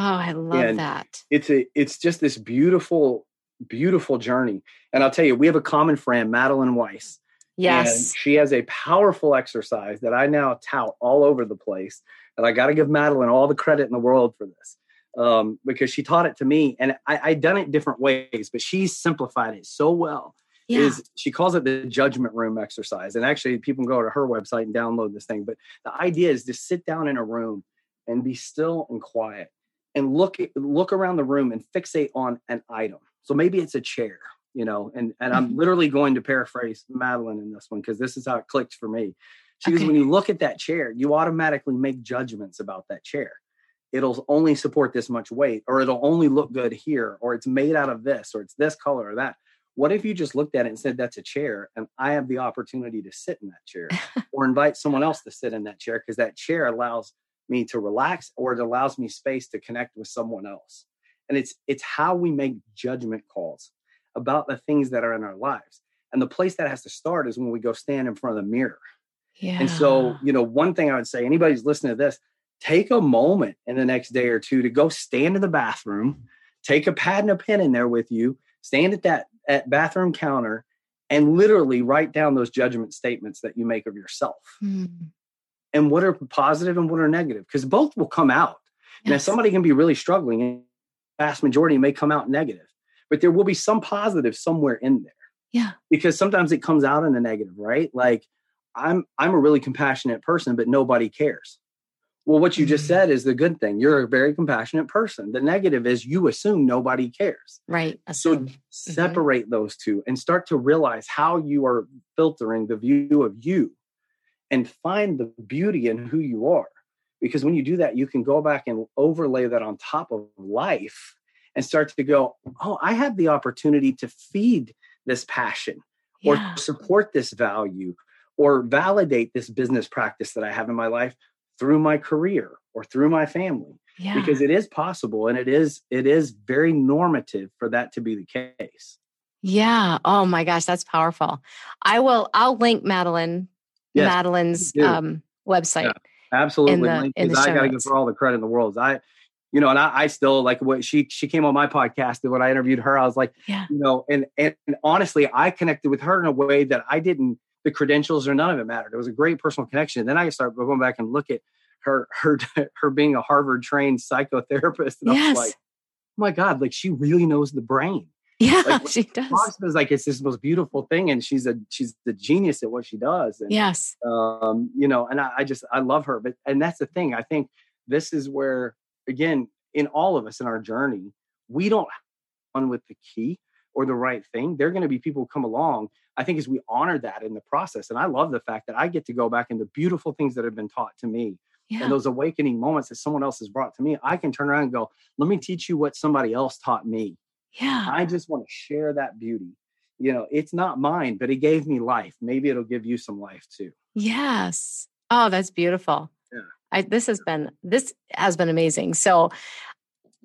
Oh, I love And that. it's a it's just this beautiful beautiful journey and i'll tell you we have a common friend madeline weiss and Yes. she has a powerful exercise that i now tout all over the place and i got to give madeline all the credit in the world for this um, because she taught it to me and I, i done it different ways but she simplified it so well Yeah. is she calls it the judgment room exercise. And actually, people can go to her website and download this thing. But the idea is to sit down in a room and be still and quiet and look look around the room and fixate on an item. So maybe it's a chair, you know. And and I'm Mhm. literally going to paraphrase Madeline in this one because this is how it clicked for me. She goes, when you look at that chair, you automatically make judgments about that chair. It'll only support this much weight, or it'll only look good here, or it's made out of this, or it's this color or that. What if you just looked at it and said, that's a chair, and I have the opportunity to sit in that chair or invite someone else to sit in that chair because that chair allows me to relax or it allows me space to connect with someone else. And it's it's how we make judgment calls about the things that are in our lives. And the place that has to start is when we go stand in front of the mirror. yeah. And so, you know, one thing I would say, anybody's listening to this, take a moment in the next day or two to go stand in the bathroom, take a pad and a pen in there with you, stand at that at bathroom counter, and literally write down those judgment statements that you make of yourself. Hmm. And what are positive and what are negative? Because both will come out. And if somebody can be really struggling, and vast majority may come out negative, but there will be some positive somewhere in there Yeah. because sometimes it comes out in a negative, right? Like I'm I'm a really compassionate person, but nobody cares. Well, what you just said is the good thing. You're a very compassionate person. The negative is you assume nobody cares. Right. So Assume. Mm-hmm. separate those two and start to realize how you are filtering the view of you and find the beauty in who you are. Because when you do that, you can go back and overlay that on top of life and start to go, oh, I have the opportunity to feed this passion or support this value or validate this business practice that I have in my life through my career or through my family yeah. because it is possible and it is it is very normative for that to be the case Yeah. Oh my gosh, that's powerful. I will. I'll link Madeline. Yes, Madeline's um, website. absolutely in the- Link, in the i gotta give her all the credit in the world i you know and I, I still like what she she came on my podcast and when i interviewed her i was like Yeah. you know and and honestly i connected with her in a way that i didn't the credentials or none of it mattered it was a great personal connection then i started going back and look at her her her being a harvard trained psychotherapist and i Yes. was like oh my god like she really knows the brain Yeah, like, she does. Is like it's this most beautiful thing and she's a she's the genius at what she does and Yes. um you know and I, I just i love her but and that's the thing i think this is where again in all of us in our journey we don't have one with the key or the right thing they're going to be people who come along i think as we honor that in the process and i love the fact that i get to go back and the beautiful things that have been taught to me Yeah. and those awakening moments that someone else has brought to me i can turn around and go let me teach you what somebody else taught me yeah. I just want to share that beauty. You know, it's not mine, but it gave me life. Maybe it'll give you some life too. Yes. Oh, that's beautiful. Yeah. I, this has been this has been amazing. So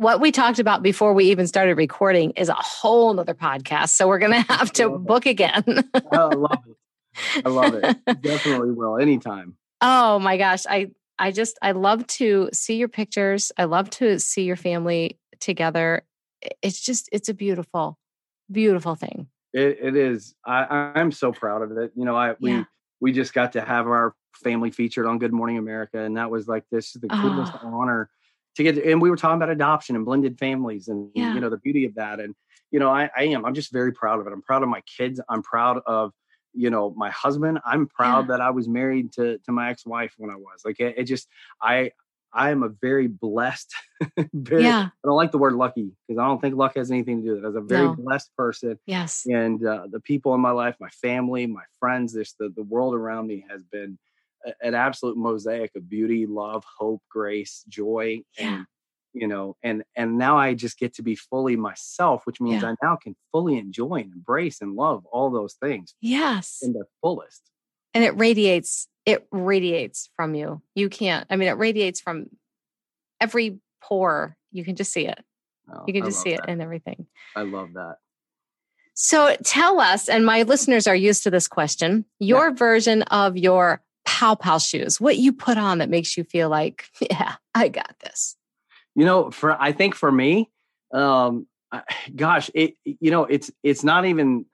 what we talked about before we even started recording is a whole nother podcast. So we're gonna have to Love it. book again. I love it. I love it. Definitely will anytime. oh my gosh. I I just I love to see your pictures. I love to see your family together. It's just it's a beautiful, beautiful thing. It, it is. I, I'm so proud of it. You know, I we Yeah. we just got to have our family featured on Good Morning America, and that was like this is the coolest Oh. honor to get. And we were talking about adoption and blended families, and Yeah. you know the beauty of that. And you know, I, I am. I'm just very proud of it. I'm proud of my kids. I'm proud of you know my husband. I'm proud Yeah. that I was married to to my ex wife when I was like it, it just I. I am a very blessed, very, Yeah. I don't like the word lucky because I don't think luck has anything to do with it. As a very No. blessed person, Yes. and uh, the people in my life, my family, my friends, this the, the world around me has been an absolute mosaic of beauty, love, hope, grace, joy, Yeah. and you know and and now i just get to be fully myself which means Yeah. i now can fully enjoy and embrace and love all those things Yes. in the fullest and it radiates it radiates from you you can't i mean it radiates from every pore you can just see it Oh, you can just see it that. in everything i love that so tell us and my listeners are used to this question your version of your pow pow shoes what you put on that makes you feel like yeah i got this. You know for i think for me um gosh it you know it's it's not even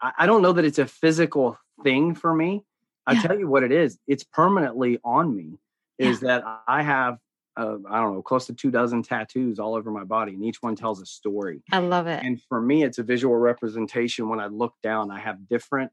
i, don't know that it's a physical thing for me. I Yeah. tell you what it is it's permanently on me is that i have uh, i don't know close to two dozen tattoos all over my body and each one tells a story. I love it. And for me it's a visual representation. When i look down i have different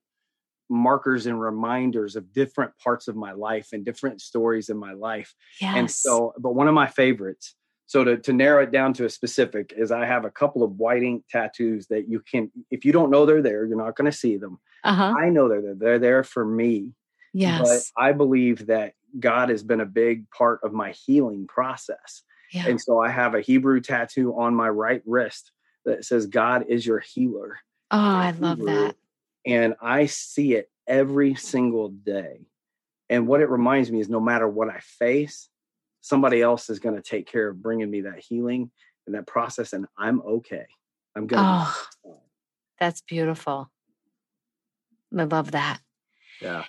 markers and reminders of different parts of my life and different stories in my life yes and so, but one of my favorites, so to, to narrow it down to a specific, is I have a couple of white ink tattoos that you can, if you don't know they're there, you're not going to see them. uh-huh I know they're there. They're there for me. yes But I believe that God has been a big part of my healing process. yeah And so I have a Hebrew tattoo on my right wrist that says, God is your healer. oh i love Hebrew, that And I see it every single day. And what it reminds me is no matter what I face, somebody else is going to take care of bringing me that healing and that process, and I'm okay. I'm going to oh that's beautiful i love that Yeah.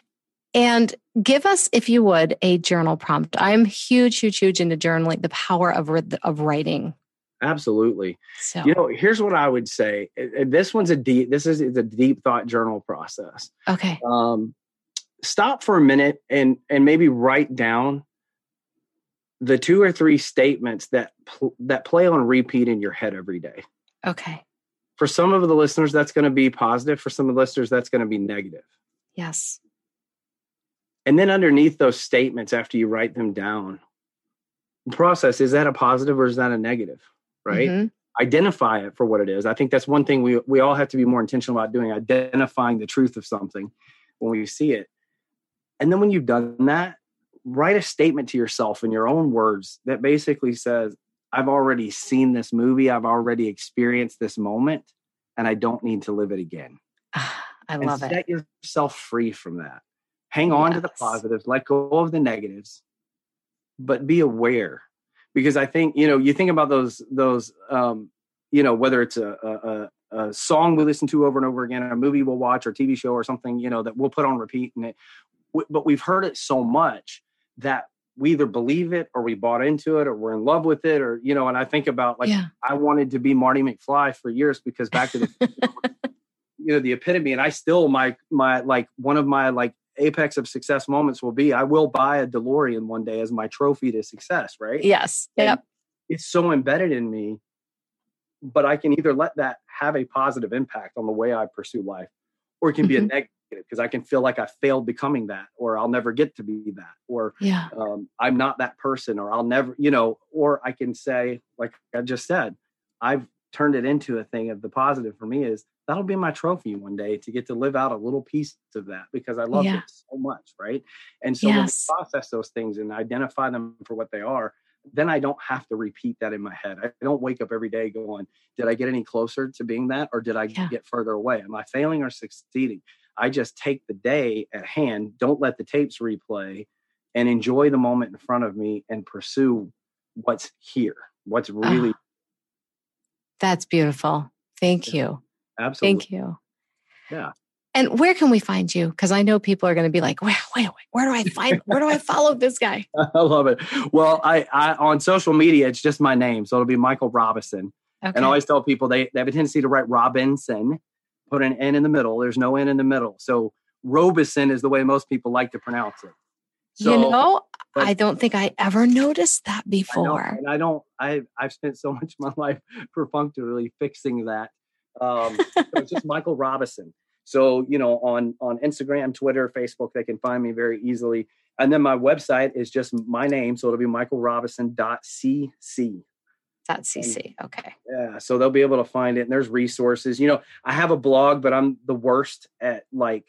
And give us, if you would, a journal prompt. I'm huge, huge, huge into journaling, the power of of writing. Absolutely. So, You know, here's what I would say. This one's a deep, this is it's a deep thought journal process. okay, um, stop for a minute and and maybe write down the two or three statements that pl- that play on repeat in your head every day. okay, For some of the listeners, that's going to be positive. For some of the listeners, that's going to be negative. yes, And then underneath those statements, after you write them down, process is that a positive or is that a negative? Right. Mhm. identify it for what it is. I think that's one thing we we all have to be more intentional about doing, identifying the truth of something when we see it. And then when you've done that, write a statement to yourself in your own words that basically says, I've already seen this movie, I've already experienced this moment, and I don't need to live it again. I and love set it. Set yourself free from that. Hang on to the positives, let go of the negatives, but be aware. Because I think, you know, you think about those, those, um, you know, whether it's a, a, a, song we listen to over and over again, a movie we'll watch, or TV show, or something, you know, that we'll put on repeat, and it, w- but we've heard it so much that we either believe it or we bought into it or we're in love with it or you know and i think about like yeah, I wanted to be Marty McFly for years because back to the you know the epitome and I still my my like one of my like apex of success moments will be I will buy a DeLorean one day as my trophy to success, right? yes, And yep, It's so embedded in me but I can either let that have a positive impact on the way I pursue life or it can be a Mhm. negative because I can feel like I failed becoming that or I'll never get to be that or yeah, um, I'm not that person, or I'll never, you know, or I can say, like I just said, I've turned it into a thing of the positive for me is that'll be my trophy one day to get to live out a little piece of that because I love Yeah. it so much, right? And so Yes. when we process those things and identify them for what they are, then I don't have to repeat that in my head. I don't wake up every day going, did I get any closer to being that, or did I Yeah. get further away? Am I failing or succeeding? I just take the day at hand, don't let the tapes replay, and enjoy the moment in front of me and pursue what's here, what's really Ah, that's beautiful. Thank you, absolutely. thank you. Yeah. And where can we find you? Because I know people are going to be like, wait, wait, wait, where do I find? Where do I follow this guy? I love it. Well, I, I on social media, it's just my name, so it'll be Michael Robison. Okay. And I always tell people they, they have a tendency to write Robinson, put an N in the middle. There's no N in the middle. So Robison is the way most people like to pronounce it. So, you know, but- I don't think I ever noticed that I know, before. and I don't. I I've spent so much of my life perfunctorily fixing that. Um, so it's just Michael Robison. So you know, on on Instagram, Twitter, Facebook, they can find me very easily. And then my website is just my name, so it'll be michaelrobison.cc. Dot CC. Okay. Yeah, so they'll be able to find it. And there's resources. You know, I have a blog, but I'm the worst at like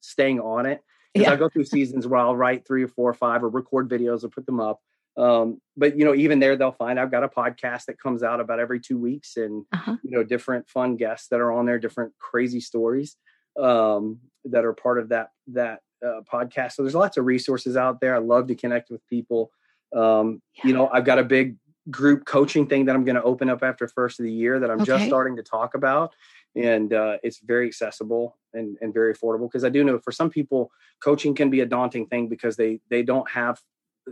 staying on it. Because Yeah. I go through seasons where I'll write three or four or five or record videos or put them up. Um, but you know, even there, they'll find I've got a podcast that comes out about every two weeks, and uh-huh. you know, different fun guests that are on there, different crazy stories um, that are part of that that uh, podcast. So there's lots of resources out there. I love to connect with people. Um, yeah. You know, I've got a big group coaching thing that I'm going to open up after first of the year that I'm okay. just starting to talk about. And uh, it's very accessible and, and very affordable because I do know for some people, coaching can be a daunting thing because they they don't have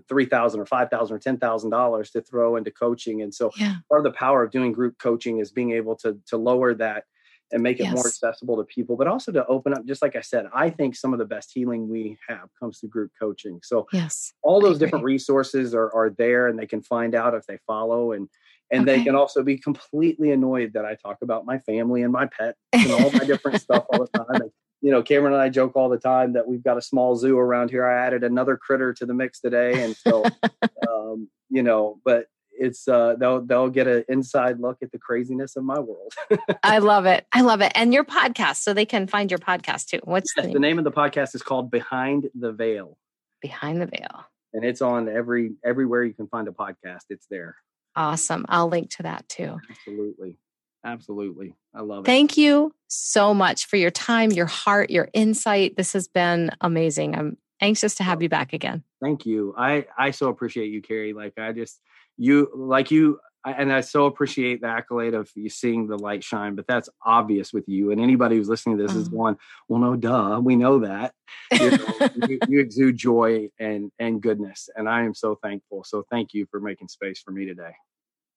three thousand or five thousand or ten thousand dollars to throw into coaching. And so yeah. part of the power of doing group coaching is being able to to lower that and make it yes. more accessible to people, but also to open up, just like I said, I think some of the best healing we have comes through group coaching. So yes, all those different resources are, are there and they can find out if they follow and and okay. they can also be completely annoyed that I talk about my family and my pet and all my different stuff all the time. And, you know, Cameron and I joke all the time that we've got a small zoo around here. I added another critter to the mix today. And so, um, you know, but it's uh they'll they'll get an inside look at the craziness of my world. I love it. I love it. And your podcast, so they can find your podcast too. What's yes, the, name? the name of the podcast is called Behind the Veil. Behind the Veil. And it's on every everywhere you can find a podcast. It's there. Awesome. I'll link to that too. Absolutely. Absolutely. I love it. Thank you so much for your time, your heart, your insight. This has been amazing. I'm anxious to have you back again. Thank you. I I so appreciate you, Carrie. Like I just you like you and I so appreciate the accolade of you seeing the light shine, but that's obvious with you. And anybody who's listening to this is mm-hmm. going, well, no, duh, we know that. You, know, you, you, exude joy and and goodness, and I am so thankful. So thank you for making space for me today.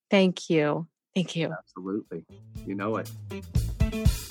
Thank you. Thank you. Absolutely. You know it.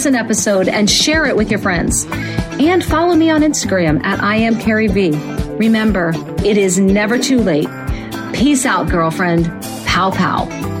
an episode and share it with your friends. And follow me on Instagram at I am Carrie V. Remember, it is never too late. Peace out, girlfriend. Pow pow.